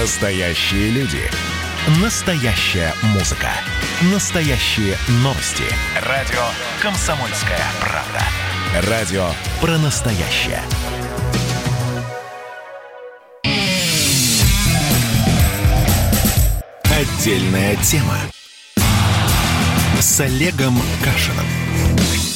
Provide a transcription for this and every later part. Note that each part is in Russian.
Настоящие люди. Настоящая музыка. Настоящие новости. Радио «Комсомольская правда». Радио про настоящее. Отдельная тема. С Олегом Кашиным.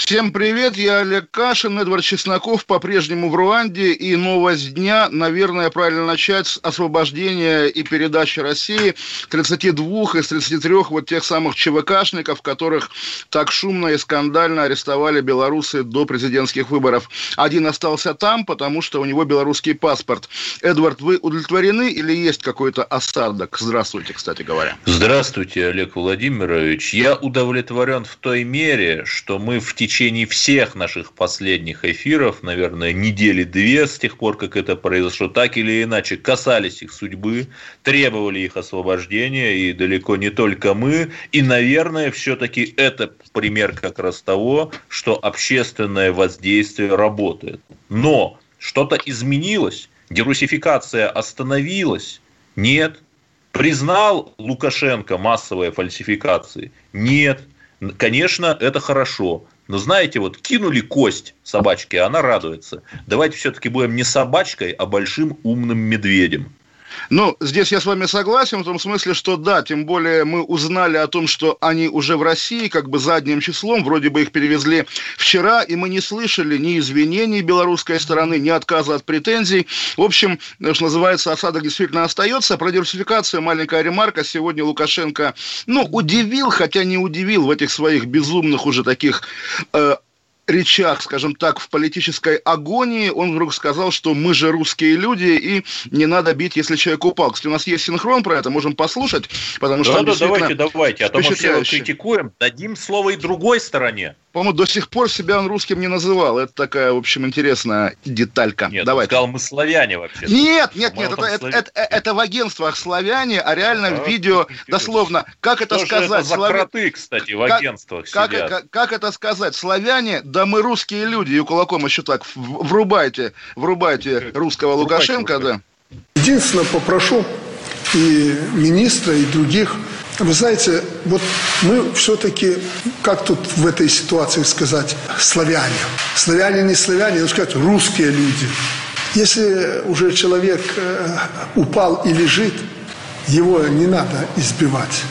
Всем привет, я Олег Кашин, Эдвард Чесноков по-прежнему в Руанде. И новость дня, наверное, правильно начать с освобождения и передачи России 32 из 33 вот тех самых ЧВКшников, которых так шумно и скандально арестовали белорусы до президентских выборов. Один остался там, потому что у него белорусский паспорт. Эдвард, вы удовлетворены или есть какой-то осадок? Здравствуйте, кстати говоря. Здравствуйте, Олег Владимирович. Я удовлетворен в той мере, что мы в течение течение всех наших последних эфиров, наверное, недели две с тех пор, как это произошло, так или иначе касались их судьбы, требовали их освобождения, и далеко не только мы. И, наверное, все-таки это пример как раз того, что общественное воздействие работает. Но что-то изменилось, дерусификация остановилась. Нет. Признал Лукашенко массовые фальсификации? Нет. Конечно, это хорошо. Но знаете, вот кинули кость собачке, она радуется. Давайте все-таки будем не собачкой, а большим умным медведем. Ну, здесь я с вами согласен в том смысле, что да, тем более мы узнали о том, что они уже в России, как бы задним числом, вроде бы их перевезли вчера, и мы не слышали ни извинений белорусской стороны, ни отказа от претензий. В общем, что называется, осадок действительно остается. Про диверсификацию маленькая ремарка. Сегодня Лукашенко, ну, удивил, хотя не удивил в этих своих безумных уже таких э, речах, скажем так, в политической агонии, он вдруг сказал, что мы же русские люди, и не надо бить, если человек упал. Кстати, у нас есть синхрон про это, можем послушать, потому что... Да, да, давайте, давайте, а то мы все критикуем, дадим слово и другой стороне. По-моему, до сих пор себя он русским не называл. Это такая, в общем, интересная деталька. Нет, Давай. сказал, мы славяне вообще. Нет, нет, нет, это, это, это, это в агентствах славяне, а реально а, в видео, дословно, как это сказать? Это за Слав... кроты, кстати, в агентствах как, сидят. Как, как это сказать? Славяне, да мы русские люди, и кулаком еще так врубайте, врубайте русского Лукашенко, да. Единственное, попрошу и министра, и других вы знаете, вот мы все-таки, как тут в этой ситуации сказать, славяне. Славяне не славяне, но сказать, русские люди. Если уже человек э, упал и лежит, его не надо избивать.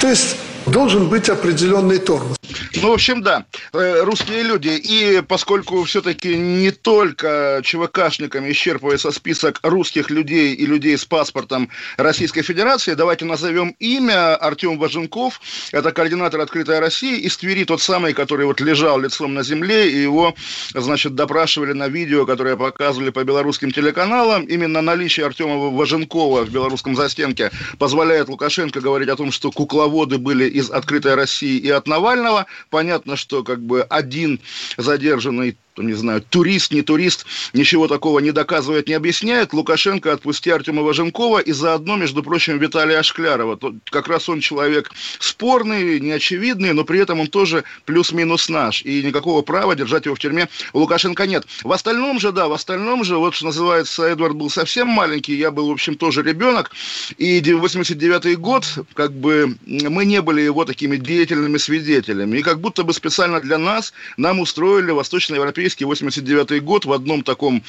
То есть должен быть определенный тормоз. Ну, в общем, да, э, русские люди. И поскольку все-таки не только ЧВКшниками исчерпывается список русских людей и людей с паспортом Российской Федерации, давайте назовем имя Артем Важенков. Это координатор «Открытая Россия» из Твери, тот самый, который вот лежал лицом на земле, и его, значит, допрашивали на видео, которое показывали по белорусским телеканалам. Именно наличие Артема Важенкова в белорусском застенке позволяет Лукашенко говорить о том, что кукловоды были из «Открытой России» и от Навального. Понятно, что как бы один задержанный не знаю, турист, не турист, ничего такого не доказывает, не объясняет. Лукашенко отпусти Артема Важенкова и заодно, между прочим, Виталия Ашклярова. Как раз он человек спорный, неочевидный, но при этом он тоже плюс-минус наш. И никакого права держать его в тюрьме у Лукашенко нет. В остальном же, да, в остальном же, вот что называется, Эдвард был совсем маленький, я был, в общем, тоже ребенок. И 89-й год, как бы, мы не были его такими деятельными свидетелями. И как будто бы специально для нас нам устроили восточноевропейский европейский 89 год в одном таком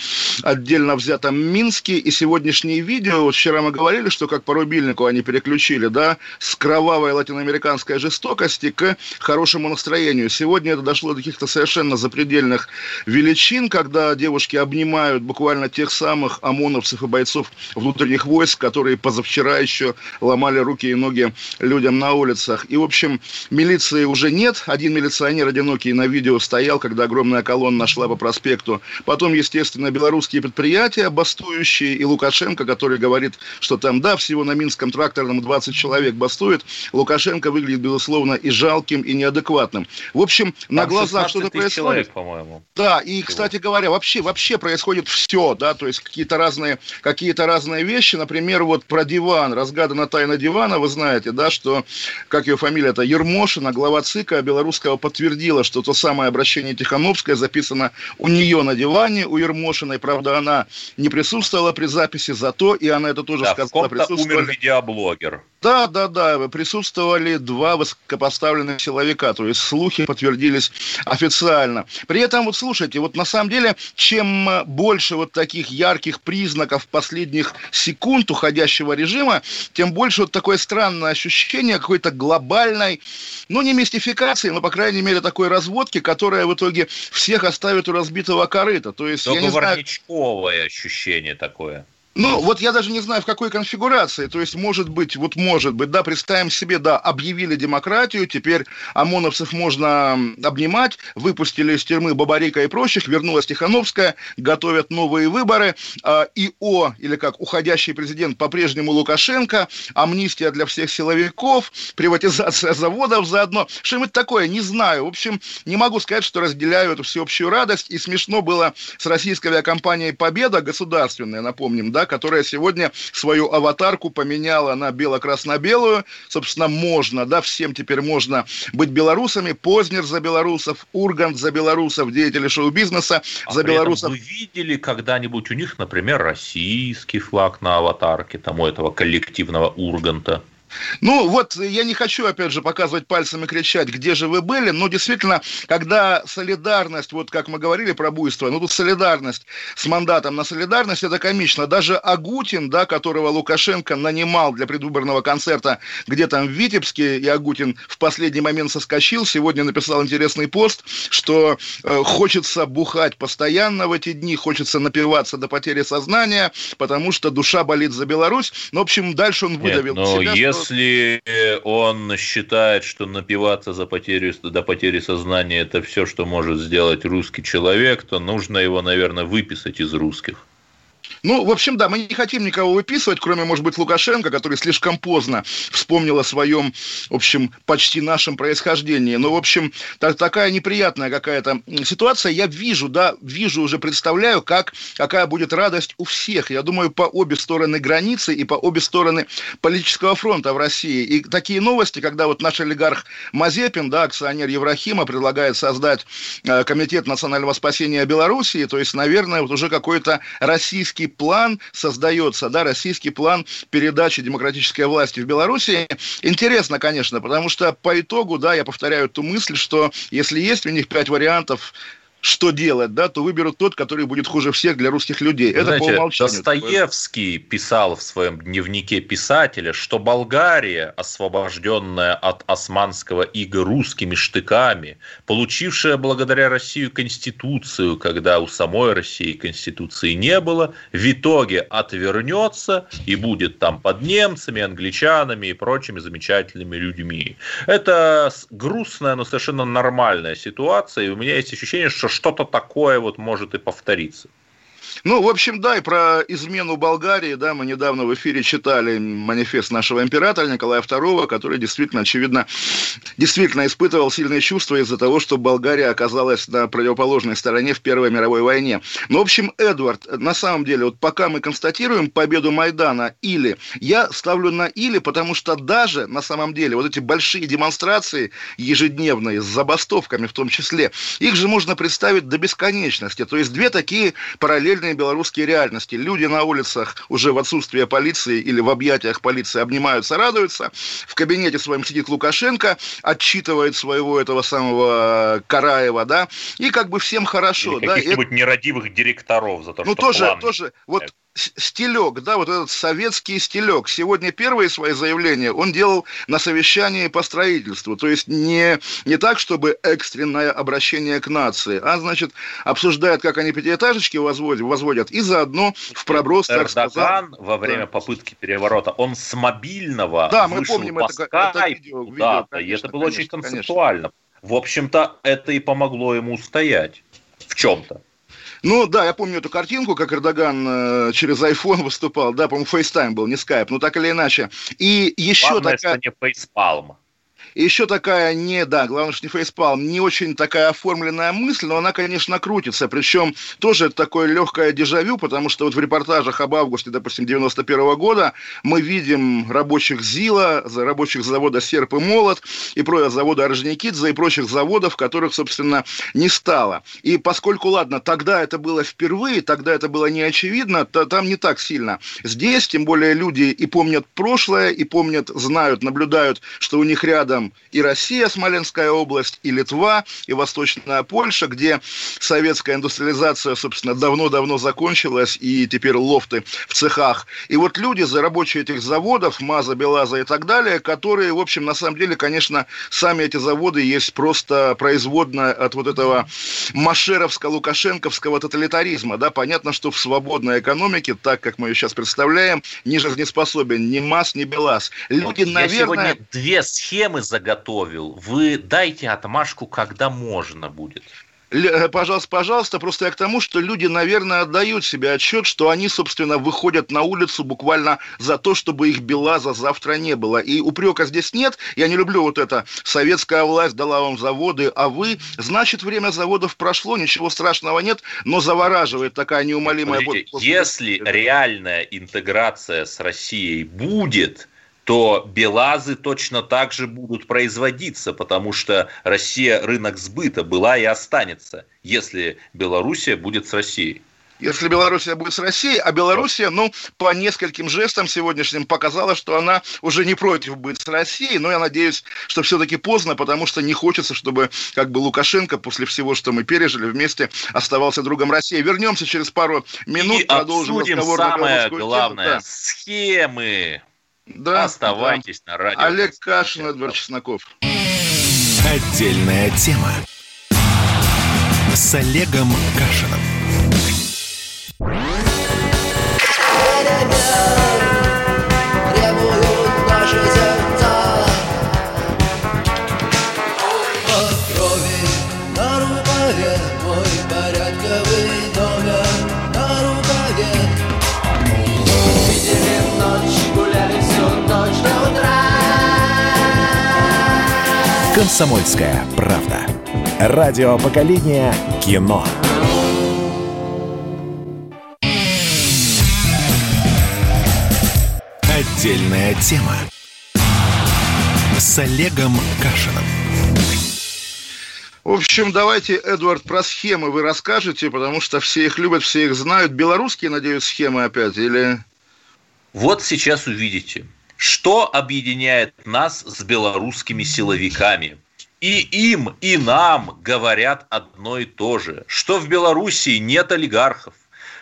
отдельно взятом Минске. И сегодняшние видео, вот вчера мы говорили, что как по рубильнику они переключили, да, с кровавой латиноамериканской жестокости к хорошему настроению. Сегодня это дошло до каких-то совершенно запредельных величин, когда девушки обнимают буквально тех самых ОМОНовцев и бойцов внутренних войск, которые позавчера еще ломали руки и ноги людям на улицах. И, в общем, милиции уже нет. Один милиционер одинокий на видео стоял, когда огромная колонна шла по проспекту. Потом, естественно, белорусские предприятия, бастующие, и Лукашенко, который говорит, что там, да, всего на Минском тракторном 20 человек бастует. Лукашенко выглядит, безусловно, и жалким, и неадекватным. В общем, там на глазах что-то происходит. Человек, по-моему. Да, и, кстати говоря, вообще, вообще происходит все, да, то есть какие-то разные, какие-то разные вещи. Например, вот про диван, разгадана тайна дивана, вы знаете, да, что, как ее фамилия, это Ермошина, глава ЦИКа белорусского подтвердила, что то самое обращение Тихановское записано у нее на диване, у Ермошиной. Правда, она не присутствовала при записи, зато, и она это тоже да, сказала, присутствовали... умер видеоблогер. Да, да, да, присутствовали два высокопоставленных человека, то есть слухи подтвердились официально. При этом, вот слушайте, вот на самом деле, чем больше вот таких ярких признаков последних секунд уходящего режима, тем больше вот такое странное ощущение какой-то глобальной, ну, не мистификации, но, по крайней мере, такой разводки, которая в итоге всех оставит у разбитого корыта. То есть, я не знаю... ощущение такое. Ну, вот я даже не знаю, в какой конфигурации. То есть, может быть, вот может быть, да, представим себе, да, объявили демократию, теперь ОМОНовцев можно обнимать, выпустили из тюрьмы Бабарика и прочих, вернулась Тихановская, готовят новые выборы, э, ИО, или как уходящий президент, по-прежнему Лукашенко, амнистия для всех силовиков, приватизация заводов заодно. Что-нибудь такое, не знаю. В общем, не могу сказать, что разделяю эту всеобщую радость. И смешно было с российской авиакомпанией «Победа», государственная, напомним, да, да, которая сегодня свою аватарку поменяла на бело-красно-белую. Собственно, можно, да, всем теперь можно быть белорусами. Познер за белорусов, Ургант за белорусов, деятели шоу-бизнеса а за белорусов. вы видели когда-нибудь у них, например, российский флаг на аватарке, там у этого коллективного Урганта? Ну, вот я не хочу, опять же, показывать пальцем и кричать, где же вы были, но действительно, когда солидарность, вот как мы говорили про буйство, ну тут солидарность с мандатом на солидарность, это комично. Даже Агутин, да, которого Лукашенко нанимал для предвыборного концерта где там в Витебске, и Агутин в последний момент соскочил, сегодня написал интересный пост, что э, хочется бухать постоянно в эти дни, хочется напиваться до потери сознания, потому что душа болит за Беларусь. Ну, в общем, дальше он выдавил Нет, себя. Если если он считает, что напиваться за потерю, до потери сознания – это все, что может сделать русский человек, то нужно его, наверное, выписать из русских. Ну, в общем, да, мы не хотим никого выписывать, кроме, может быть, Лукашенко, который слишком поздно вспомнил о своем, в общем, почти нашем происхождении. Но, в общем, так, такая неприятная какая-то ситуация. Я вижу, да, вижу, уже представляю, как, какая будет радость у всех. Я думаю, по обе стороны границы и по обе стороны политического фронта в России. И такие новости, когда вот наш олигарх Мазепин, да, акционер Еврахима, предлагает создать э, Комитет национального спасения Белоруссии, то есть, наверное, вот уже какой-то российский план создается, да, российский план передачи демократической власти в Беларуси. Интересно, конечно, потому что по итогу, да, я повторяю ту мысль, что если есть у них пять вариантов что делать, да, то выберут тот, который будет хуже всех для русских людей. Это Знаете, по умолчанию. Достоевский писал в своем дневнике писателя, что Болгария, освобожденная от османского ига русскими штыками, получившая благодаря России конституцию, когда у самой России конституции не было, в итоге отвернется и будет там под немцами, англичанами и прочими замечательными людьми. Это грустная, но совершенно нормальная ситуация, и у меня есть ощущение, что что-то такое вот может и повториться. Ну, в общем, да, и про измену Болгарии, да, мы недавно в эфире читали манифест нашего императора Николая II, который действительно, очевидно, действительно испытывал сильные чувства из-за того, что Болгария оказалась на противоположной стороне в Первой мировой войне. Но, в общем, Эдвард, на самом деле, вот пока мы констатируем победу Майдана или, я ставлю на или, потому что даже, на самом деле, вот эти большие демонстрации ежедневные, с забастовками в том числе, их же можно представить до бесконечности. То есть две такие параллельные реальные белорусские реальности. Люди на улицах уже в отсутствие полиции или в объятиях полиции обнимаются, радуются. В кабинете своем сидит Лукашенко, отчитывает своего этого самого Караева, да, и как бы всем хорошо. Или каких-нибудь да? нерадивых директоров за то, ну, что тоже, план... тоже, вот стилек, да, вот этот советский стилек. Сегодня первые свои заявления он делал на совещании по строительству. То есть не, не так, чтобы экстренное обращение к нации, а, значит, обсуждает, как они пятиэтажечки возводят, возводят и заодно в проброс, так сказал... во время да. попытки переворота, он с мобильного да, мы помним по это, скайпу это видео, видео конечно, и это было конечно, очень концептуально. Конечно. В общем-то, это и помогло ему устоять в чем-то. Ну, да, я помню эту картинку, как Эрдоган э, через iPhone выступал, да, по-моему, FaceTime был, не Skype, но так или иначе. И еще Главное, такая... что не фейспалм. Еще такая не, да, главное, что не фейспалм, не очень такая оформленная мысль, но она, конечно, крутится. Причем тоже такое легкое дежавю, потому что вот в репортажах об августе, допустим, 91 -го года мы видим рабочих ЗИЛа, рабочих завода «Серп и молот», и про завода Орджоникидзе и прочих заводов, которых, собственно, не стало. И поскольку, ладно, тогда это было впервые, тогда это было не очевидно, то там не так сильно. Здесь, тем более, люди и помнят прошлое, и помнят, знают, наблюдают, что у них рядом и Россия, Смоленская область, и Литва, и Восточная Польша, где советская индустриализация, собственно, давно-давно закончилась, и теперь лофты в цехах. И вот люди, за рабочие этих заводов, МАЗа, Белаза и так далее, которые, в общем, на самом деле, конечно, сами эти заводы есть просто производная от вот этого машеровско-лукашенковского тоталитаризма. Да? Понятно, что в свободной экономике, так как мы ее сейчас представляем, не жизнеспособен ни МАЗ, ни БелАЗ. Люди, Я наверное... сегодня две схемы заготовил. Вы дайте отмашку, когда можно будет. Э, пожалуйста, пожалуйста, просто я к тому, что люди, наверное, отдают себе отчет, что они, собственно, выходят на улицу буквально за то, чтобы их БелАЗа завтра не было. И упрека здесь нет. Я не люблю вот это. Советская власть дала вам заводы, а вы, значит, время заводов прошло, ничего страшного нет, но завораживает такая неумолимая... Смотрите, если реальная интеграция с Россией будет, то белазы точно так же будут производиться, потому что Россия рынок сбыта была и останется, если Белоруссия будет с Россией если Белоруссия будет с Россией, а Белоруссия, ну, по нескольким жестам сегодняшним показала, что она уже не против быть с Россией, но я надеюсь, что все-таки поздно, потому что не хочется, чтобы как бы Лукашенко после всего, что мы пережили вместе, оставался другом России. Вернемся через пару минут, И продолжим разговор самое главное, тему. Да. схемы да, Оставайтесь да. на радио. Олег Кашин, Эдвард Чесноков. Отдельная тема. С Олегом Кашиным. «Комсомольская правда». Радио поколения кино. Отдельная тема. С Олегом Кашиным. В общем, давайте, Эдвард, про схемы вы расскажете, потому что все их любят, все их знают. Белорусские, надеюсь, схемы опять или... Вот сейчас увидите что объединяет нас с белорусскими силовиками. И им, и нам говорят одно и то же, что в Белоруссии нет олигархов,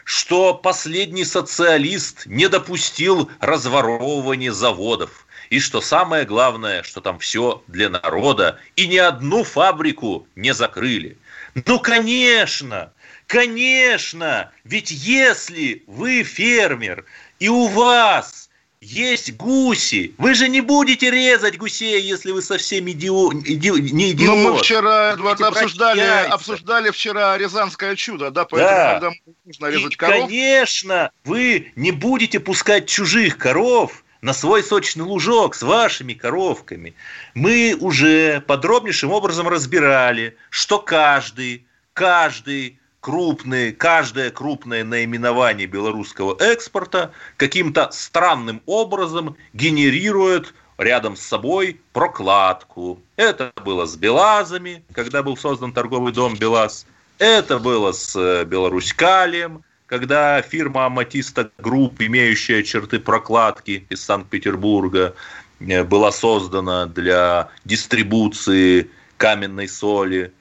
что последний социалист не допустил разворовывания заводов, и что самое главное, что там все для народа, и ни одну фабрику не закрыли. Ну, конечно, конечно, ведь если вы фермер, и у вас есть гуси. Вы же не будете резать гусей, если вы совсем идио... Иди... не идиот. Ну, мы вчера, Эдвард, обсуждали, обсуждали вчера Рязанское чудо, да, поэтому да. когда нужно резать И, коров... конечно, вы не будете пускать чужих коров на свой сочный лужок с вашими коровками. Мы уже подробнейшим образом разбирали, что каждый, каждый крупные, каждое крупное наименование белорусского экспорта каким-то странным образом генерирует рядом с собой прокладку. Это было с Белазами, когда был создан торговый дом Белаз. Это было с э, Беларуськалием, когда фирма Аматиста Групп, имеющая черты прокладки из Санкт-Петербурга, э, была создана для дистрибуции каменной соли.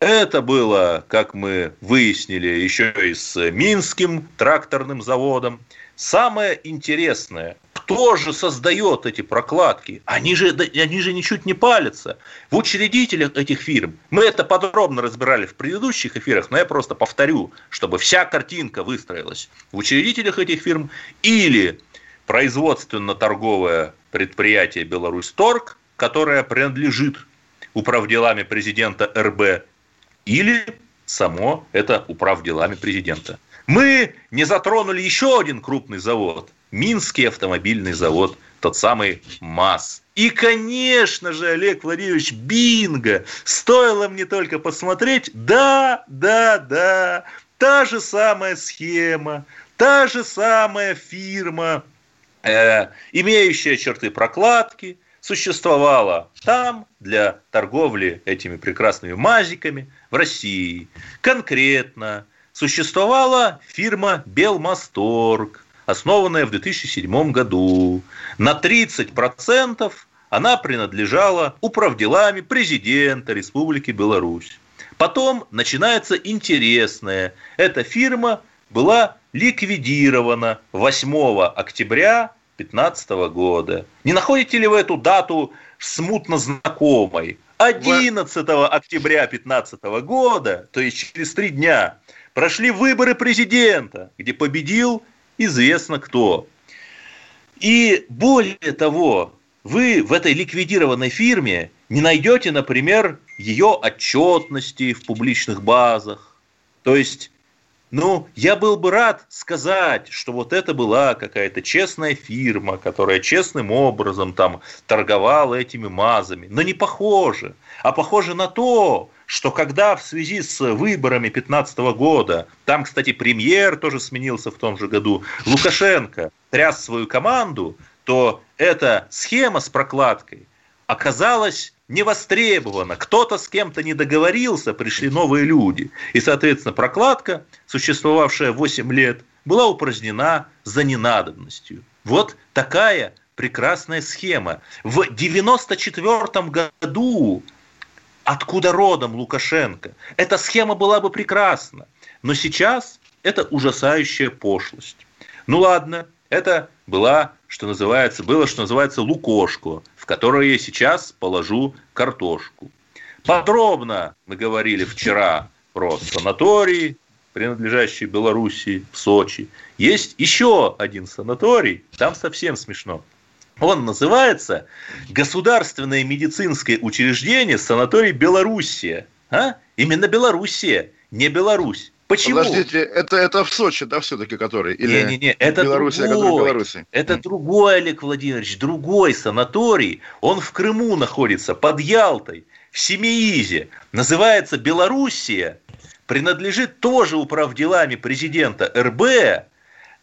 Это было, как мы выяснили, еще и с Минским тракторным заводом. Самое интересное, кто же создает эти прокладки? Они же, они же ничуть не палятся. В учредителях этих фирм, мы это подробно разбирали в предыдущих эфирах, но я просто повторю, чтобы вся картинка выстроилась. В учредителях этих фирм или производственно-торговое предприятие «Беларусь Торг», которое принадлежит управделами президента РБ или само это управ делами президента. Мы не затронули еще один крупный завод – Минский автомобильный завод, тот самый МАЗ. И, конечно же, Олег Владимирович, бинго! Стоило мне только посмотреть, да, да, да, та же самая схема, та же самая фирма, э, имеющая черты прокладки, существовала там для торговли этими прекрасными мазиками в России. Конкретно существовала фирма Белмасторг, основанная в 2007 году. На 30% она принадлежала управделами президента Республики Беларусь. Потом начинается интересное. Эта фирма была ликвидирована 8 октября 2015 года. Не находите ли вы эту дату смутно знакомой? 11 октября 2015 года, то есть через три дня, прошли выборы президента, где победил известно кто. И более того, вы в этой ликвидированной фирме не найдете, например, ее отчетности в публичных базах. То есть ну, я был бы рад сказать, что вот это была какая-то честная фирма, которая честным образом там торговала этими мазами. Но не похоже. А похоже на то, что когда в связи с выборами 2015 года, там, кстати, премьер тоже сменился в том же году, Лукашенко тряс свою команду, то эта схема с прокладкой оказалась не востребовано, кто-то с кем-то не договорился, пришли новые люди. И, соответственно, прокладка, существовавшая 8 лет, была упразднена за ненадобностью. Вот такая прекрасная схема. В 1994 году, откуда родом Лукашенко, эта схема была бы прекрасна. Но сейчас это ужасающая пошлость. Ну ладно, это была, что называется, было, что называется, лукошко, в которое я сейчас положу картошку. Подробно мы говорили вчера про санаторий, принадлежащий Белоруссии в Сочи. Есть еще один санаторий, там совсем смешно. Он называется Государственное медицинское учреждение санаторий Белоруссия. А? Именно Белоруссия, не Беларусь. Почему? Подождите, это, это в Сочи, да, все-таки, который? Или не, не, не, это Белоруссия, другой, который в Беларуси? Это другой, Олег Владимирович, другой санаторий. Он в Крыму находится, под Ялтой, в Семиизе. Называется Белоруссия, принадлежит тоже управделами президента РБ,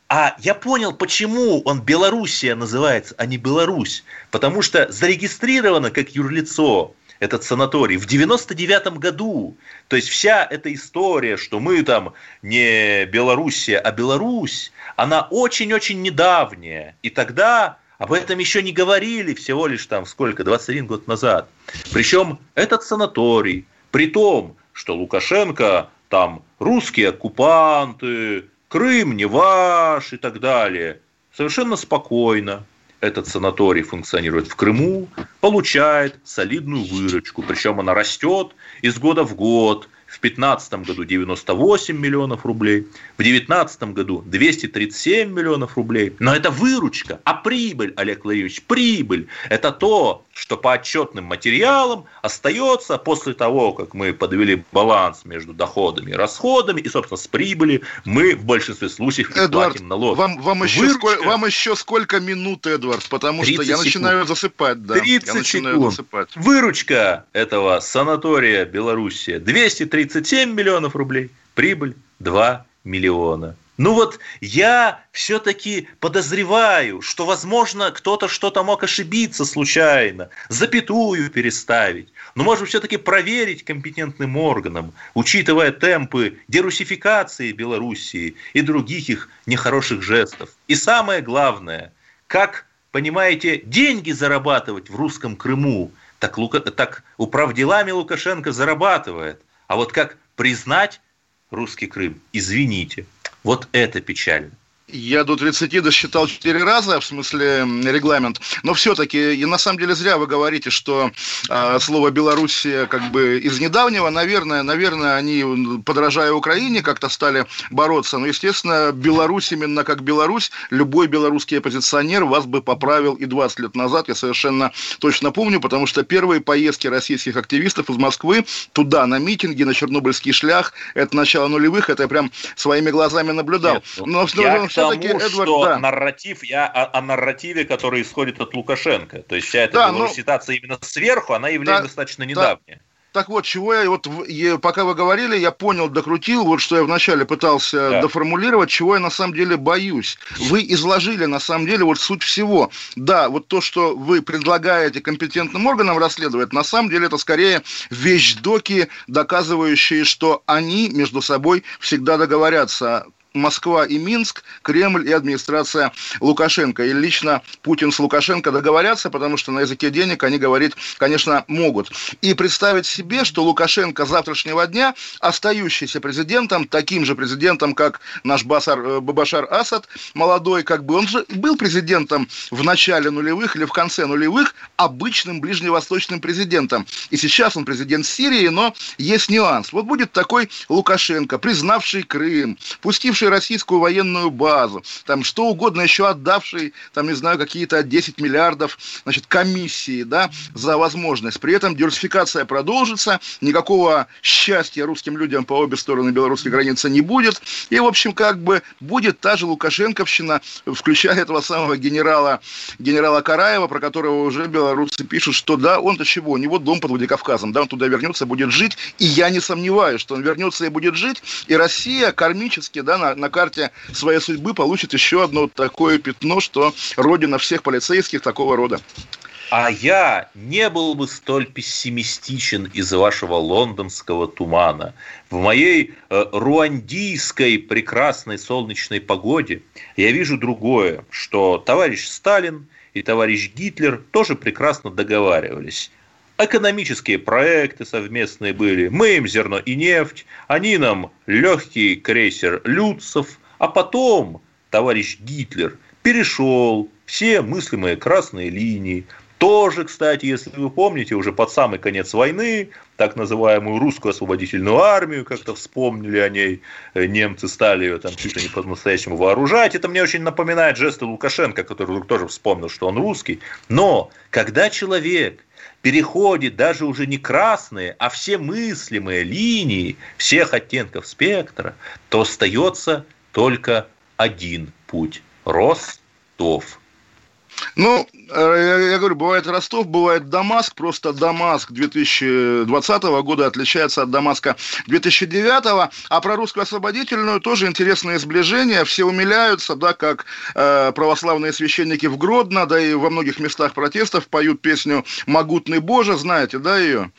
а я понял, почему он Белоруссия называется, а не Беларусь. Потому что зарегистрировано как юрлицо этот санаторий в 99 году. То есть вся эта история, что мы там не Белоруссия, а Беларусь, она очень-очень недавняя. И тогда об этом еще не говорили всего лишь там сколько, 21 год назад. Причем этот санаторий, при том, что Лукашенко там русские оккупанты, Крым не ваш и так далее, совершенно спокойно этот санаторий функционирует в Крыму, получает солидную выручку, причем она растет из года в год, в 2015 году 98 миллионов рублей, в 2019 году 237 миллионов рублей. Но это выручка, а прибыль, Олег Владимирович, прибыль – это то, что по отчетным материалам остается после того, как мы подвели баланс между доходами и расходами, и, собственно, с прибыли мы в большинстве случаев и Эдвард, платим налог. Вам, вам, еще Выручка... сколько, вам еще сколько минут, Эдвард, потому что я секунд. начинаю засыпать. Да, 30 я начинаю секунд. засыпать. Выручка этого санатория Белоруссия 237 миллионов рублей, прибыль 2 миллиона. Ну вот я все-таки подозреваю, что, возможно, кто-то что-то мог ошибиться случайно, запятую переставить. Но может все-таки проверить компетентным органам, учитывая темпы дерусификации Белоруссии и других их нехороших жестов. И самое главное, как, понимаете, деньги зарабатывать в русском Крыму, так, Лука, так управделами Лукашенко зарабатывает. А вот как признать русский Крым, извините, вот это печально. Я до 30 досчитал 4 раза, в смысле регламент. Но все-таки, и на самом деле зря вы говорите, что э, слово Белоруссия как бы из недавнего, наверное, наверное, они, подражая Украине, как-то стали бороться. Но, естественно, Беларусь именно как Беларусь, любой белорусский оппозиционер вас бы поправил и 20 лет назад, я совершенно точно помню, потому что первые поездки российских активистов из Москвы туда, на митинги, на Чернобыльский шлях, это начало нулевых, это я прям своими глазами наблюдал. Нет, ну, но, я, но, тому, Эдвард... что Да. нарратив, я о, о нарративе, который исходит от Лукашенко. То есть вся эта Да, ну- белоруситация именно сверху, она является Да, достаточно да. недавняя. Так вот, чего я вот, пока вы говорили, я понял, докрутил, вот что я вначале пытался Да. доформулировать, чего я на самом деле боюсь. Вы изложили на самом деле вот суть всего. Да, вот то, что вы предлагаете компетентным органам расследовать, на самом деле это скорее вещдоки, доказывающие, что они между собой всегда договорятся. Москва и Минск, Кремль и администрация Лукашенко. И лично Путин с Лукашенко договорятся, потому что на языке денег они говорить, конечно, могут. И представить себе, что Лукашенко завтрашнего дня, остающийся президентом, таким же президентом, как наш Басар, э, Бабашар Асад, молодой, как бы он же был президентом в начале нулевых или в конце нулевых, обычным ближневосточным президентом. И сейчас он президент Сирии, но есть нюанс. Вот будет такой Лукашенко, признавший Крым, пустивший российскую военную базу, там что угодно еще отдавший, там, не знаю, какие-то 10 миллиардов, значит, комиссии, да, за возможность. При этом диверсификация продолжится, никакого счастья русским людям по обе стороны белорусской границы не будет. И, в общем, как бы будет та же Лукашенковщина, включая этого самого генерала, генерала Караева, про которого уже белорусы пишут, что да, он-то чего, у него дом под Владикавказом, да, он туда вернется, будет жить, и я не сомневаюсь, что он вернется и будет жить, и Россия кармически, да, на, на карте своей судьбы получит еще одно такое пятно, что родина всех полицейских такого рода. А я не был бы столь пессимистичен из-за вашего лондонского тумана. В моей э, руандийской прекрасной солнечной погоде я вижу другое, что товарищ Сталин и товарищ Гитлер тоже прекрасно договаривались. Экономические проекты совместные были. Мы им зерно и нефть, они нам легкий крейсер Люцев, а потом товарищ Гитлер перешел все мыслимые красные линии, тоже, кстати, если вы помните, уже под самый конец войны, так называемую русскую освободительную армию, как-то вспомнили о ней, э, немцы стали ее там чуть ли не по-настоящему вооружать. Это мне очень напоминает жесты Лукашенко, который вдруг тоже вспомнил, что он русский. Но когда человек переходит даже уже не красные, а все мыслимые линии всех оттенков спектра, то остается только один путь – Ростов. Ну, э, я, говорю, бывает Ростов, бывает Дамаск, просто Дамаск 2020 года отличается от Дамаска 2009, а про русскую освободительную тоже интересное сближение, все умиляются, да, как э, православные священники в Гродно, да и во многих местах протестов поют песню «Могутный Боже», знаете, да, ее?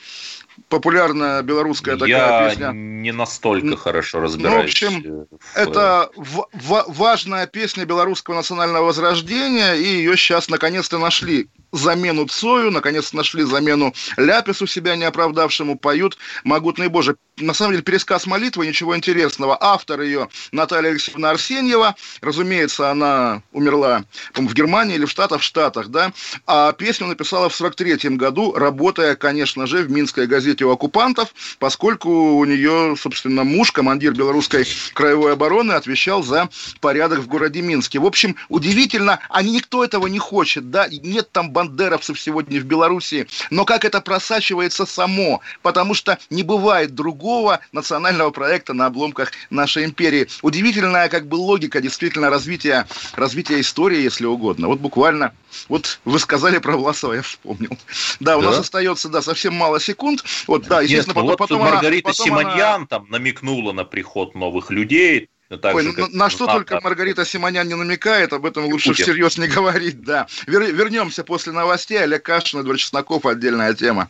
Популярная белорусская такая Я песня. не настолько Ну, хорошо разбираюсь. в общем, э, в- Это в- в- важная песня белорусского национального возрождения, и ее сейчас наконец-то нашли замену Цою, наконец нашли замену Ляпису себя не оправдавшему, поют «Могутный Боже». На самом деле пересказ молитвы, ничего интересного. Автор ее Наталья Алексеевна Арсеньева, разумеется, она умерла в Германии или в Штатах, в Штатах, да, а песню написала в 43 году, работая, конечно же, в Минской газете у оккупантов, поскольку у нее, собственно, муж, командир белорусской краевой обороны, отвечал за порядок в городе Минске. В общем, удивительно, а никто этого не хочет, да, нет там бандеровцев сегодня в Белоруссии, но как это просачивается само, потому что не бывает другого национального проекта на обломках нашей империи. Удивительная как бы логика действительно развития, развития истории, если угодно. Вот буквально, вот вы сказали про Власова, я вспомнил. Да, у Да? нас остается, да, совсем мало секунд. Вот, да, Нет, естественно, ну потом, вот потом она- Маргарита потом она- Симоньян там намекнула на приход новых людей. Ну, так Ой, же, на, как на что только. Маргарита Симонян не намекает, об этом лучше Путин. всерьез не говорить, да. Вер- вернемся после новостей. Олег Кашин, Эдвард Чесноков, отдельная тема.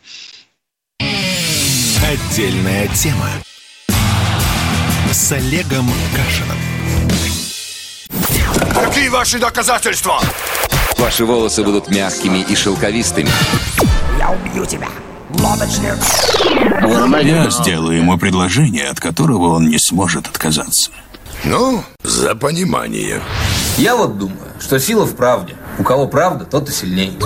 Отдельная тема. С Олегом Кашиным. Какие ваши доказательства? Ваши волосы будут мягкими и шелковистыми. Я убью тебя, лодочник. Я сделаю ему предложение, от которого он не сможет отказаться. Ну, за понимание. Я вот думаю, что сила в правде. У кого правда, тот и сильней.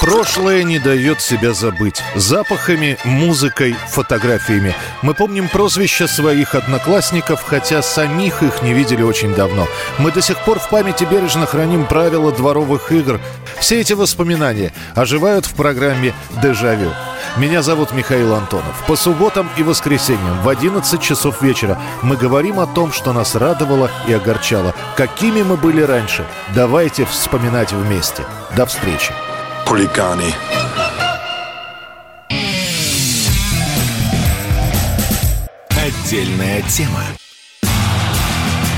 Прошлое не дает себя забыть. Запахами, музыкой, фотографиями. Мы помним прозвища своих одноклассников, хотя самих их не видели очень давно. Мы до сих пор в памяти бережно храним правила дворовых игр. Все эти воспоминания оживают в программе «Дежавю». Меня зовут Михаил Антонов. По субботам и воскресеньям в 11 часов вечера мы говорим о том, что нас радовало и огорчало. Какими мы были раньше. Давайте вспоминать вместе. До встречи. Хулиганы. Отдельная тема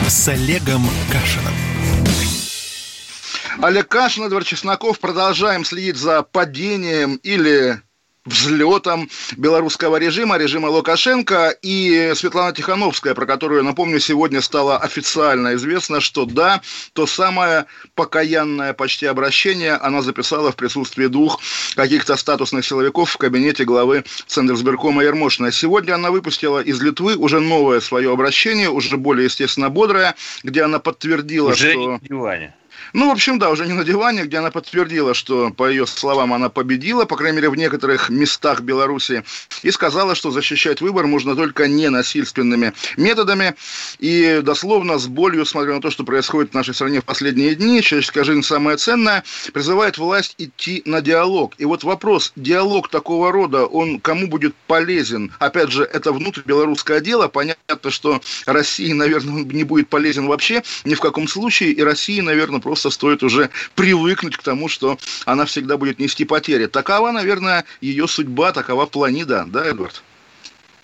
с Олегом Кашиным. Олег Кашин, Эдвард Чесноков. Продолжаем следить за падением или взлетом белорусского режима, режима Лукашенко и Светлана Тихановская, про которую, напомню, сегодня стало официально известно, что да, то самое покаянное почти обращение она записала в присутствии двух каких-то статусных силовиков в кабинете главы Центра сберкома Ермошина. Сегодня она выпустила из Литвы уже новое свое обращение, уже более, естественно, бодрое, где она подтвердила, уже что... В диване. Ну, в общем, да, уже не на диване, где она подтвердила, что, по ее словам, она победила, по крайней мере, в некоторых местах Беларуси, и сказала, что защищать выбор можно только ненасильственными методами. И дословно с болью, смотря на то, что происходит в нашей стране в последние дни, человеческая жизнь самая ценная, призывает власть идти на диалог. И вот вопрос, диалог такого рода, он кому будет полезен? Опять же, это внутрибелорусское дело. Понятно, что России, наверное, не будет полезен вообще ни в каком случае, и России, наверное, просто просто стоит уже привыкнуть к тому, что она всегда будет нести потери. Такова, наверное, ее судьба, такова планида, да, Эдвард?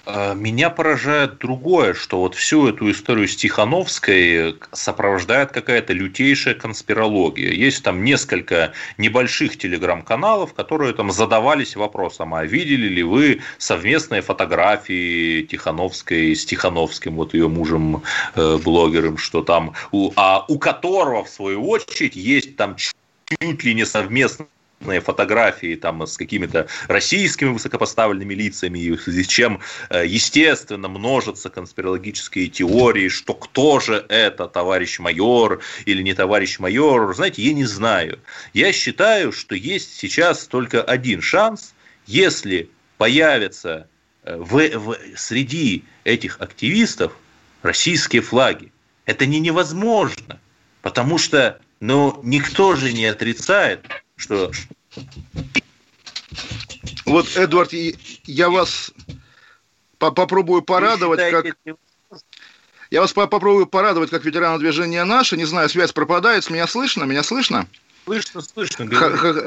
А, меня поражает другое, что вот всю эту историю с Тихановской сопровождает какая-то лютейшая конспирология. Есть там несколько небольших телеграм-каналов, которые там задавались вопросом, а видели ли вы совместные фотографии Тихановской с Тихановским, вот ее мужем э, что там, а у которого, в свою очередь, есть там чуть ли не совместно фотографии там с какими-то российскими высокопоставленными лицами, в связи с чем, э, естественно, множатся конспирологические теории, что кто же это, товарищ майор или не товарищ майор. Знаете, я не знаю. Я считаю, что есть сейчас только один шанс, если появятся э, в, в, среди этих активистов российские флаги. Это не невозможно, потому что ну, никто же не отрицает, что... Вот, Эдвард, я вас попробую порадовать, как... Я вас попробую порадовать, как ветерана движения «Наше». Не знаю, связь пропадает. Меня слышно? Меня слышно? Слышно, слышно.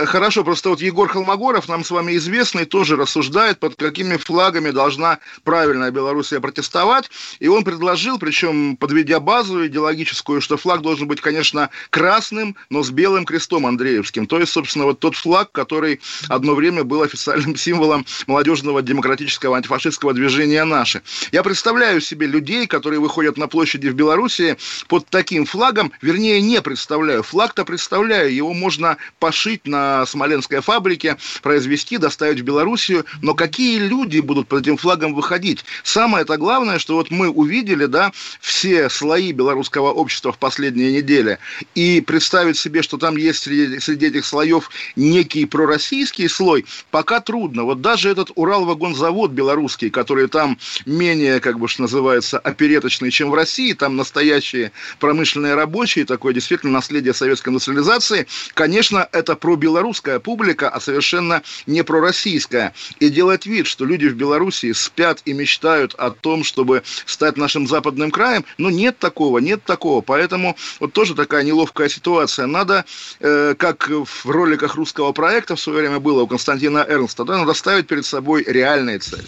Хорошо, просто вот Егор Холмогоров, нам с вами известный, тоже рассуждает, под какими флагами должна правильная Белоруссия протестовать. И он предложил, причем подведя базу идеологическую, что флаг должен быть, конечно, красным, но с белым крестом Андреевским. То есть, собственно, вот тот флаг, который одно время был официальным символом молодежного демократического антифашистского движения «Наши». Я представляю себе людей, которые выходят на площади в Белоруссии под таким флагом, вернее, не представляю. Флаг-то представляю, его его можно пошить на Смоленской фабрике, произвести, доставить в Белоруссию. Но какие люди будут под этим флагом выходить? Самое это главное, что вот мы увидели, да, все слои белорусского общества в последние недели, и представить себе, что там есть среди, среди этих слоев некий пророссийский слой, пока трудно. Вот даже этот Уралвагонзавод белорусский, который там менее, как бы что называется, опереточный, чем в России, там настоящие промышленные рабочие, такое действительно наследие советской индустриализации, Конечно, это про-белорусская публика, а совершенно не про-российская. И делать вид, что люди в Белоруссии спят и мечтают о том, чтобы стать нашим западным краем, ну, нет такого, нет такого. Поэтому вот тоже такая неловкая ситуация. Надо, э, как в роликах русского проекта в свое время было у Константина Эрнста, да, надо ставить перед собой реальные цели.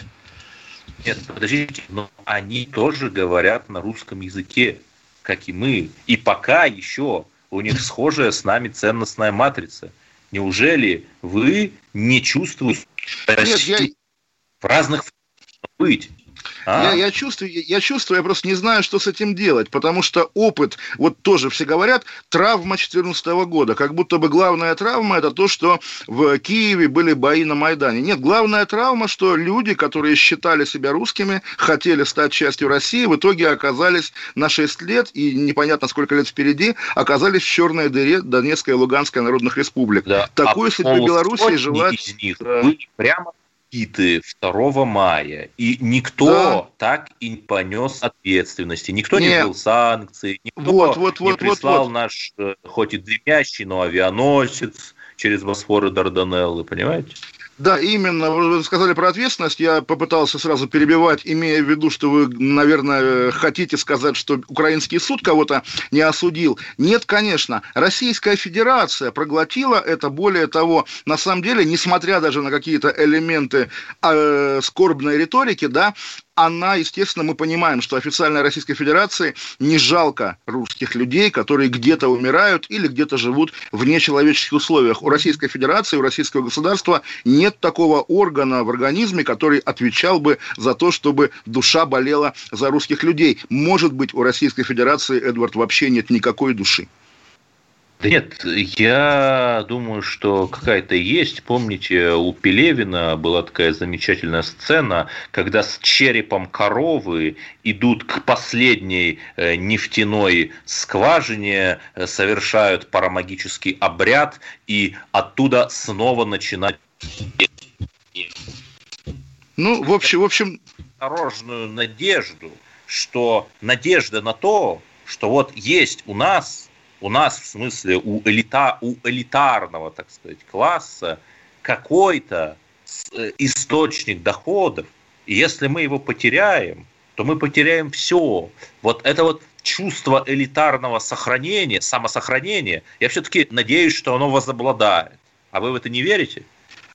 Нет, подождите, но они тоже говорят на русском языке, как и мы. И пока еще у них схожая с нами ценностная матрица. Неужели вы не чувствуете Нет, я... в разных быть? А? Я, я, чувствую, я чувствую, я просто не знаю, что с этим делать, потому что опыт, вот тоже все говорят, травма 2014 года, как будто бы главная травма это то, что в Киеве были бои на Майдане. Нет, главная травма, что люди, которые считали себя русскими, хотели стать частью России, в итоге оказались на 6 лет и непонятно сколько лет впереди, оказались в черной дыре Донецкой и Луганской народных республик. Да. Такой а судьбы Беларуси желать... из них были прямо Киты 2 мая, и никто да. так и не понес ответственности, никто Нет. не ввел санкции, никто вот, вот, вот, не прислал вот, вот. наш, э, хоть и дымящий, но авианосец через Босфор и Дарданеллы, понимаете? Да, именно. Вы сказали про ответственность. Я попытался сразу перебивать, имея в виду, что вы, наверное, хотите сказать, что украинский суд кого-то не осудил. Нет, конечно. Российская Федерация проглотила это. Более того, на самом деле, несмотря даже на какие-то элементы э, скорбной риторики, да, она, естественно, мы понимаем, что официальной Российской Федерации не жалко русских людей, которые где-то умирают или где-то живут в нечеловеческих условиях. У Российской Федерации, у российского государства нет такого органа в организме, который отвечал бы за то, чтобы душа болела за русских людей. Может быть, у Российской Федерации, Эдвард, вообще нет никакой души. Да нет, я думаю, что какая-то есть. Помните, у Пелевина была такая замечательная сцена, когда с черепом коровы идут к последней э, нефтяной скважине, э, совершают парамагический обряд и оттуда снова начинают ну, в общем, в общем... Осторожную надежду, что надежда на то, что вот есть у нас у нас, в смысле, у, элита, у элитарного, так сказать, класса какой-то э, источник доходов, и если мы его потеряем, то мы потеряем все. Вот это вот чувство элитарного сохранения, самосохранения, я все-таки надеюсь, что оно возобладает. А вы в это не верите?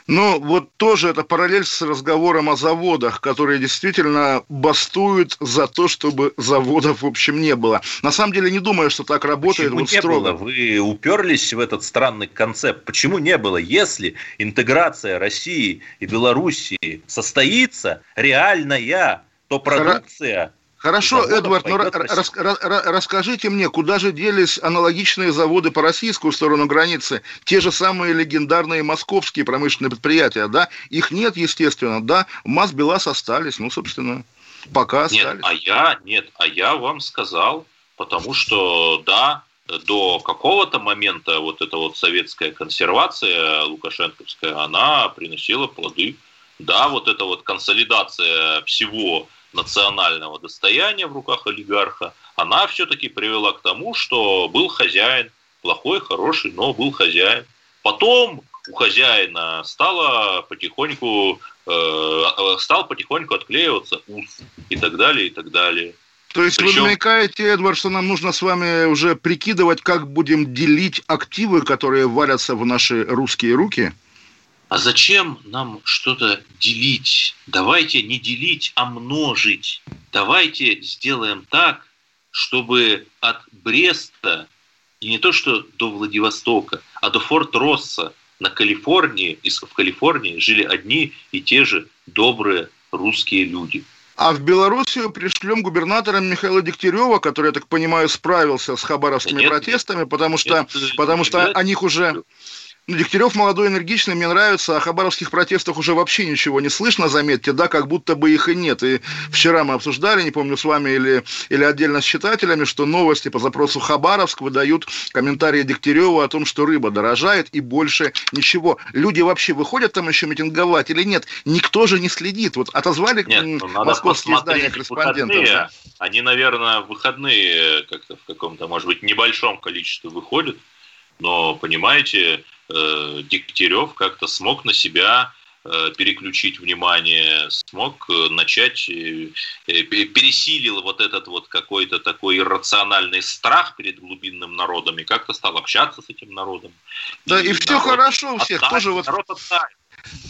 Ну, вот тоже это параллель с разговором о заводах, которые действительно бастуют за то, чтобы заводов, в общем, не было. На самом деле, не думаю, что так работает Почему вот не строго. Было? Вы уперлись в этот странный концепт. Почему не было? Если интеграция России и Белоруссии состоится реальная, то продукция Хорошо, Эдвард, но рас, рас, расскажите мне, куда же делись аналогичные заводы по российскую сторону границы? Те же самые легендарные московские промышленные предприятия, да? Их нет, естественно, да? МАЗ-БелАЗ остались, ну, собственно, пока остались. Нет, а я, нет, а я вам сказал, потому что, да, до какого-то момента вот эта вот советская консервация лукашенковская, она приносила плоды. Да, вот эта вот консолидация всего национального достояния в руках олигарха, она все-таки привела к тому, что был хозяин, плохой, хороший, но был хозяин. Потом у хозяина стало потихоньку, э, стал потихоньку отклеиваться ус и так далее, и так далее. То есть Причем... вы намекаете, Эдвард, что нам нужно с вами уже прикидывать, как будем делить активы, которые валятся в наши русские руки? А зачем нам что-то делить? Давайте не делить, а множить. Давайте сделаем так, чтобы от Бреста, и не то что до Владивостока, а до Форт-Росса на Калифорнии, в Калифорнии жили одни и те же добрые русские люди. А в Белоруссию пришлем губернатора Михаила Дегтярева, который, я так понимаю, справился с хабаровскими нет, протестами, потому что, нет, потому что нет, о них уже ну, Дегтярев молодой, энергичный, мне нравится. О хабаровских протестах уже вообще ничего не слышно, заметьте, да, как будто бы их и нет. И вчера мы обсуждали, не помню, с вами или, или отдельно с читателями, что новости по запросу Хабаровск выдают комментарии Дегтярева о том, что рыба дорожает и больше ничего. Люди вообще выходят там еще митинговать или нет? Никто же не следит. Вот отозвали нет, ну, московские издания корреспондентов. Да? Они, наверное, в выходные как-то в каком-то, может быть, небольшом количестве выходят. Но, понимаете, э, Дегтярев как-то смог на себя э, переключить внимание, смог э, начать, э, пересилил вот этот вот какой-то такой иррациональный страх перед глубинным народом и как-то стал общаться с этим народом. Да, и, и все хорошо у всех. Тоже вот... Народ оттает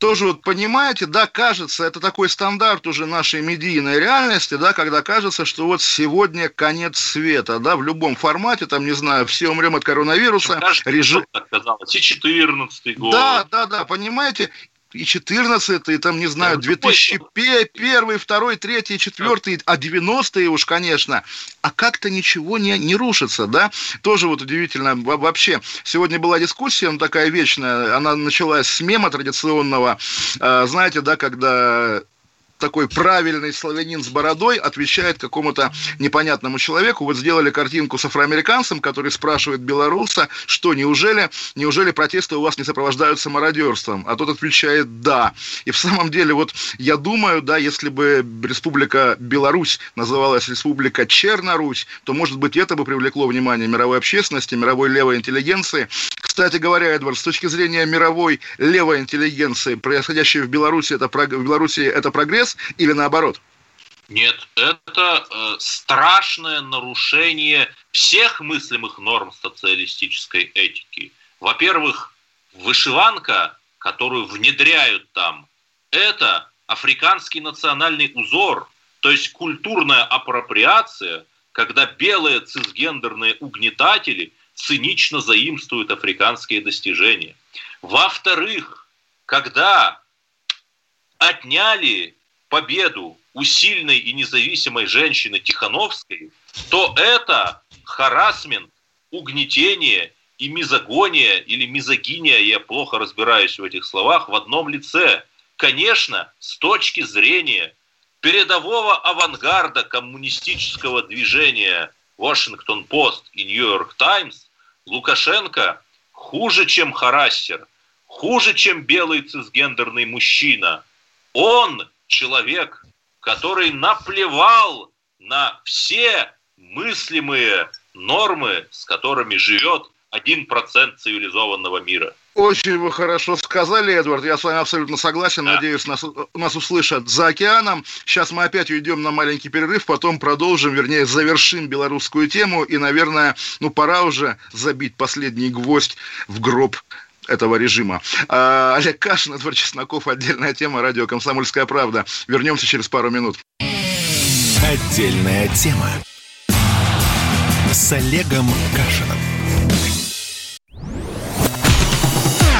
тоже вот понимаете, да, кажется, это такой стандарт уже нашей медийной реальности, да, когда кажется, что вот сегодня конец света, да, в любом формате, там, не знаю, все умрем от коронавируса. Режим... Так казалось, и 14 год. Да, да, да, понимаете, и 14 и там, не знаю, 2001, 2, 3, 4, а 90-е уж, конечно. А как-то ничего не, не рушится, да? Тоже вот удивительно. Вообще, сегодня была дискуссия, она такая вечная, она началась с мема традиционного, а, знаете, да, когда такой правильный славянин с бородой отвечает какому-то непонятному человеку. Вот сделали картинку с афроамериканцем, который спрашивает белоруса, что неужели, неужели протесты у вас не сопровождаются мародерством? А тот отвечает «да». И в самом деле, вот я думаю, да, если бы Республика Беларусь называлась Республика Чернорусь, то, может быть, это бы привлекло внимание мировой общественности, мировой левой интеллигенции Кстати говоря, Эдвард, с точки зрения мировой левой интеллигенции, происходящее в Беларуси, это, в Беларуси это прогресс или наоборот? Нет, это э, страшное нарушение всех мыслимых норм социалистической этики. Во-первых, вышиванка, которую внедряют там, это африканский национальный узор, то есть культурная апроприация, когда белые цисгендерные угнетатели цинично заимствуют африканские достижения. Во-вторых, когда отняли победу у сильной и независимой женщины Тихановской, то это харасмент, угнетение и мизогония или мизогиния, я плохо разбираюсь в этих словах, в одном лице. Конечно, с точки зрения передового авангарда коммунистического движения Вашингтон-Пост и Нью-Йорк Таймс, Лукашенко хуже, чем харассер, хуже, чем белый цисгендерный мужчина. Он человек, который наплевал на все мыслимые нормы, с которыми живет один процент цивилизованного мира. Очень вы хорошо сказали, Эдвард. Я с вами абсолютно согласен. Да. Надеюсь, нас, нас услышат за океаном. Сейчас мы опять уйдем на маленький перерыв, потом продолжим, вернее, завершим белорусскую тему. И, наверное, ну пора уже забить последний гвоздь в гроб этого режима. А, Олег Кашин, Эдвард Чесноков, отдельная тема, радио «Комсомольская правда». Вернемся через пару минут. Отдельная тема с Олегом Кашиным.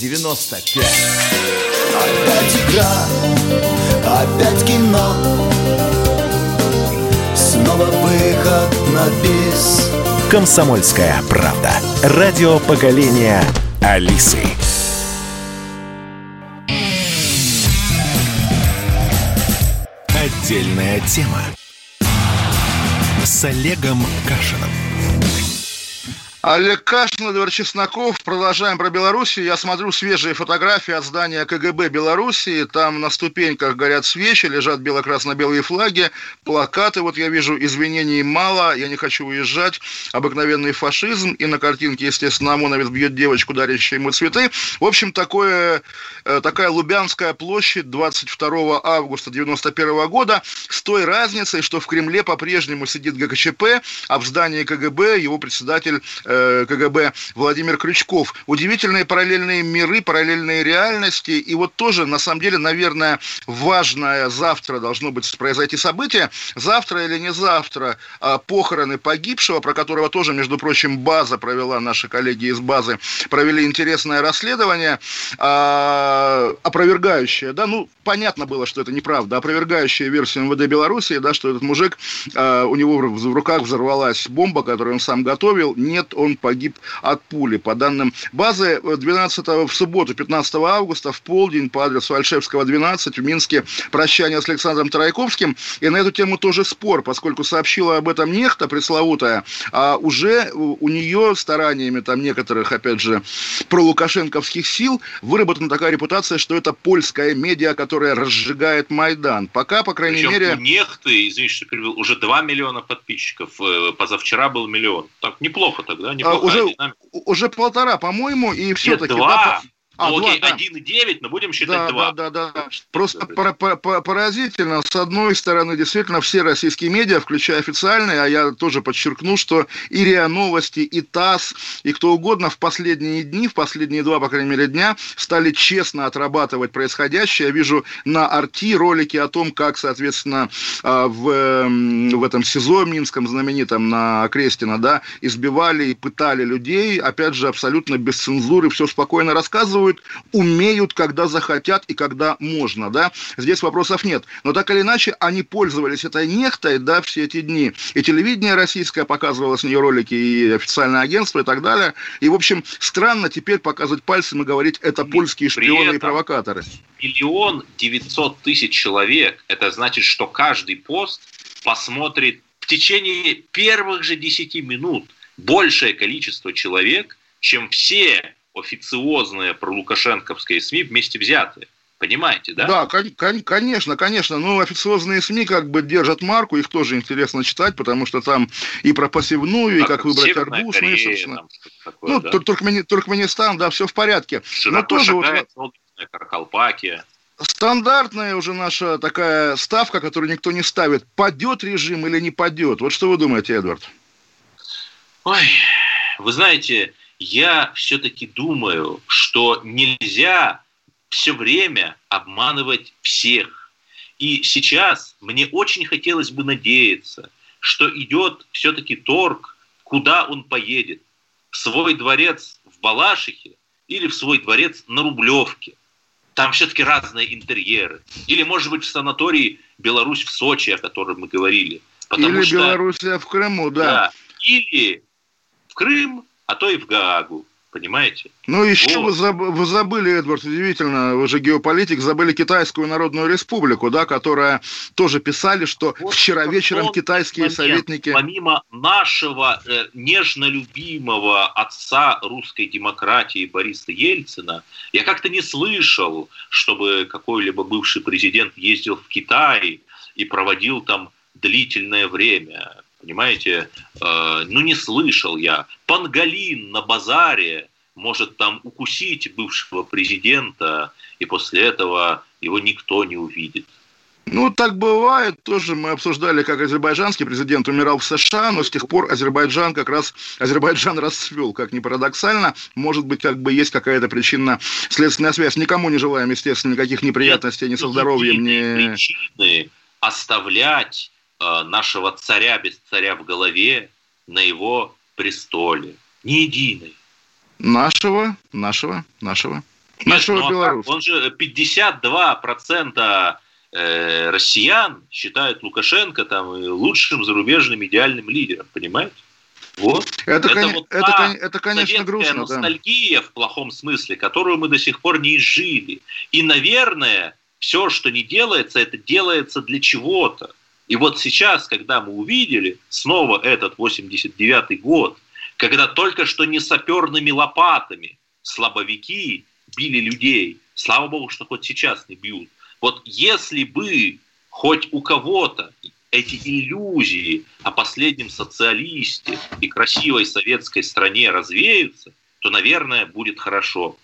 Е-95 Опять игра, опять кино Снова выход на бис Комсомольская правда. Радио поколения Алисы. Отдельная тема с Олегом Кашиным. Олег Кашин, Эдвард Чесноков. Продолжаем про Белоруссию. Я смотрю свежие фотографии от здания КГБ Белоруссии. Там на ступеньках горят свечи, лежат бело-красно-белые флаги, плакаты. Вот я вижу, извинений мало, я не хочу уезжать. Обыкновенный фашизм. И на картинке, естественно, ОМОНовец бьет девочку, дарящую ему цветы. В общем, такое, э, такая Лубянская площадь 22 августа 91 года с той разницей, что в Кремле по-прежнему сидит ГКЧП, а в здании КГБ его председатель Э, КГБ Владимир Крючков. Удивительные параллельные миры, параллельные реальности. И вот тоже, на самом деле, наверное, важное завтра должно быть произойти событие. Завтра или не завтра а, похороны погибшего, про которого тоже, между прочим, база провела, наши коллеги из базы, провели интересное расследование, а, опровергающее, да, ну, понятно было, что это неправда, опровергающее версию МВД Беларуси, да, что этот мужик, а, у него в руках взорвалась бомба, которую он сам готовил. Нет, он погиб от пули. По данным базы, 12 в субботу, 15 августа, в полдень по адресу Альшевского, 12 в Минске прощание с Александром Тарайковским. И на эту тему тоже спор, поскольку сообщила об этом нехта пресловутая, а уже у нее стараниями там некоторых, опять же, пролукашенковских сил выработана такая репутация, что это польская медиа, которая разжигает Майдан. Пока, по крайней Причем мере... у нехты, извините, что перевел, уже 2 миллиона подписчиков. Э, позавчера был миллион. Так, неплохо тогда А, уже, уже полтора, по-моему, и все-таки... Два. Да, а, ну, окей, да. 1,9, но будем считать да, 2. Да, да, да. Просто поразительно. С одной стороны, действительно, все российские медиа, включая официальные, а я тоже подчеркну, что и РИА Новости, и ТАСС, и кто угодно в последние дни, в последние два, по крайней мере, дня, стали честно отрабатывать происходящее. Я вижу на Арти ролики о том, как, соответственно, а, в, в этом СИЗО Минском знаменитом на Крестина, да, избивали и пытали людей. Опять же, абсолютно без цензуры, все спокойно рассказывают действуют, умеют, когда захотят и когда можно, да, здесь вопросов нет. Но так или иначе, они пользовались этой нехтой, да, все эти дни. И телевидение российское показывало с нее ролики, и официальное агентство, и так далее. И, в общем, странно теперь показывать пальцем и говорить, это польские шпионы и провокаторы. Миллион девятьсот тысяч человек, это значит, что каждый пост посмотрит в течение первых же десяти минут большее количество человек, чем все официозные пролукашенковские СМИ вместе взятые. Понимаете, да? Да, кон- конечно, конечно. Ну, официозные СМИ как бы держат марку, их тоже интересно читать, потому что там и про посевную, и как выбрать арбуз. ну, и, собственно, такое, ну, да? Туркмени- Туркменистан, да, все в порядке. Широко Но тоже шагает вот, Каракалпакия. Стандартная уже наша такая ставка, которую никто не ставит. Падет режим или не падет? Вот что вы думаете, Эдвард? Ой, вы знаете, я все-таки думаю, что нельзя все время обманывать всех. И сейчас мне очень хотелось бы надеяться, что идет все-таки торг, куда он поедет. В свой дворец в Балашихе или в свой дворец на Рублевке. Там все-таки разные интерьеры. Или, может быть, в санатории Беларусь в Сочи, о котором мы говорили. Потому или что, Белоруссия в Крыму, да. да. Или в Крым, а то и в Гаагу. Понимаете? Ну, еще вот. вы, вы забыли, Эдвард, удивительно, вы же геополитик, забыли Китайскую Народную Республику, да, которая тоже писали, что вот вчера вечером китайские момент, советники... Помимо нашего э, нежно любимого отца русской демократии Бориса Ельцина, я как-то не слышал, чтобы какой-либо бывший президент ездил в Китай и проводил там длительное время. Понимаете? Э, ну, не слышал я. Пангалин на базаре может там укусить бывшего президента, и после этого его никто не увидит. Ну, так бывает. Тоже мы обсуждали, как азербайджанский президент умирал в США, но с тех пор Азербайджан как раз, Азербайджан расцвел, как ни парадоксально. Может быть, как бы есть какая-то причинно-следственная связь. Никому не желаем, естественно, никаких неприятностей ни со здоровьем, ни... причины оставлять нашего царя без царя в голове на его престоле. Ни единой. Нашего, нашего, нашего. Нашего ну, Беларуси. Он же 52% э, россиян считают Лукашенко там лучшим зарубежным идеальным лидером, понимаете? Вот. Это, это, вот это, это конечно, грустно. ностальгия да. в плохом смысле, которую мы до сих пор не изжили. И, наверное, все, что не делается, это делается для чего-то. И вот сейчас, когда мы увидели снова этот 89-й год, когда только что не саперными лопатами слабовики били людей, слава богу, что хоть сейчас не бьют. Вот если бы хоть у кого-то эти иллюзии о последнем социалисте и красивой советской стране развеются, то, наверное, будет хорошо.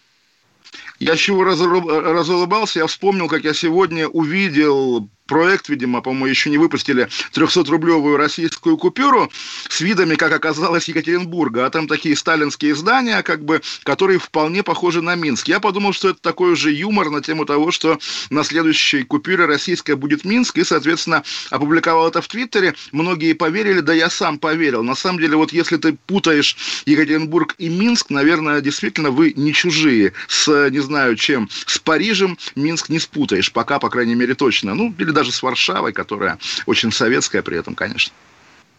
Я чего разулыбался, я вспомнил, как я сегодня увидел проект, видимо, по-моему, еще не выпустили 300-рублевую российскую купюру с видами, как оказалось, Екатеринбурга. А там такие сталинские здания, как бы, которые вполне похожи на Минск. Я подумал, что это такой же юмор на тему того, что на следующей купюре российская будет Минск, и, соответственно, опубликовал это в Твиттере. Многие поверили, да я сам поверил. На самом деле, вот если ты путаешь Екатеринбург и Минск, наверное, действительно вы не чужие. С, не знаю чем, с Парижем Минск не спутаешь. Пока, по крайней мере, точно. Ну, или даже с Варшавой, которая очень советская при этом, конечно.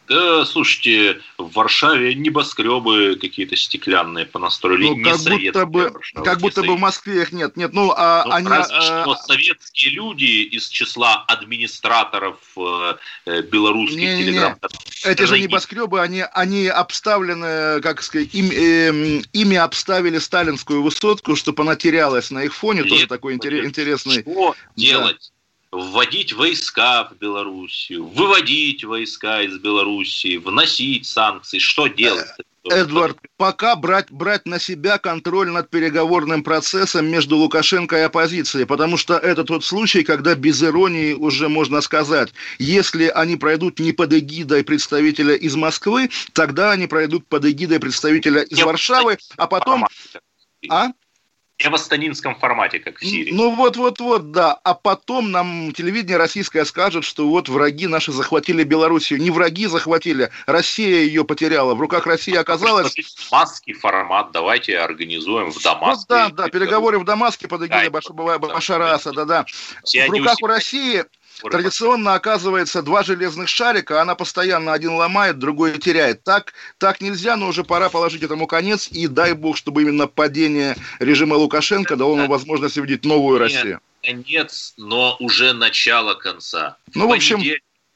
Да, слушайте, в Варшаве небоскребы какие-то стеклянные понастроили. Ну, как будто бы, Варшава, как будто бы в Москве их нет. Нет, ну, а ну, они... Разве а... что советские люди из числа администраторов э, э белорусских не, телеграм Эти же небоскребы, они, они обставлены, как сказать, им, э, ими обставили сталинскую высотку, чтобы она терялась на их фоне. Нет, Тоже такой интерес, интересный... Что да. делать? Вводить войска в Белоруссию, выводить войска из Белоруссии, вносить санкции, что делать? Эдвард, пока брать, брать на себя контроль над переговорным процессом между Лукашенко и оппозицией, потому что это тот случай, когда без иронии уже можно сказать, если они пройдут не под эгидой представителя из Москвы, тогда они пройдут под эгидой представителя из Варшавы, а потом... А? Астанинском формате, как в Сирии. Ну вот-вот-вот, да. А потом нам телевидение российское скажет, что вот враги наши захватили Белоруссию. Не враги захватили, Россия ее потеряла. В руках России оказалось... Дамасский формат давайте организуем в Дамаске. Ну, да, да, переговоры в Дамаске под эгидой Башара Асада, да. В руках у России Традиционно оказывается два железных шарика, она постоянно один ломает, другой теряет. Так, так нельзя, но уже пора положить этому конец, и дай бог, чтобы именно падение режима Лукашенко дало нам возможность увидеть новую Нет, Россию. Конец, но уже начало конца. Ну, в общем...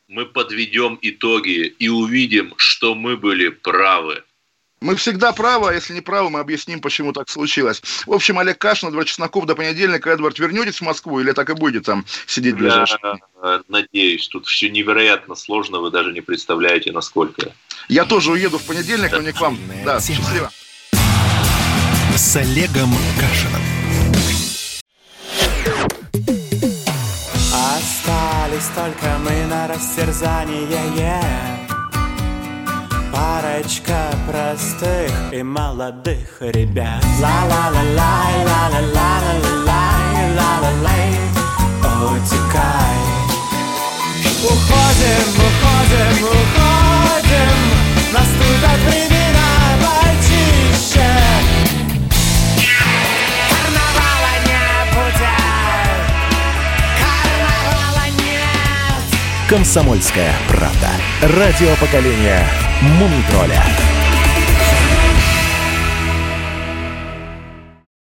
Мы подведем итоги и увидим, что мы были правы. Мы всегда правы, а если не правы, мы объясним, почему так случилось. В общем, Олег Кашин, Эдвард Чесноков, до понедельника. Эдвард, вернетесь в Москву или так и будете там сидеть ближайшие? Я надеюсь, тут все невероятно сложно, вы даже не представляете, насколько. Я тоже уеду в понедельник, но не к вам. Да, счастливо. С Олегом Кашиным. Остались только мы на растерзание Парочка простых и молодых ребят. Ла-ла-ла-лай, ла-ла-ла-ла-лай, ла-ла-лай Утекай Уходим, уходим, уходим Наступят времена почище. Карнавала не будет. Карнавала нет. Комсомольская правда. Радио поколения Mumitrolha.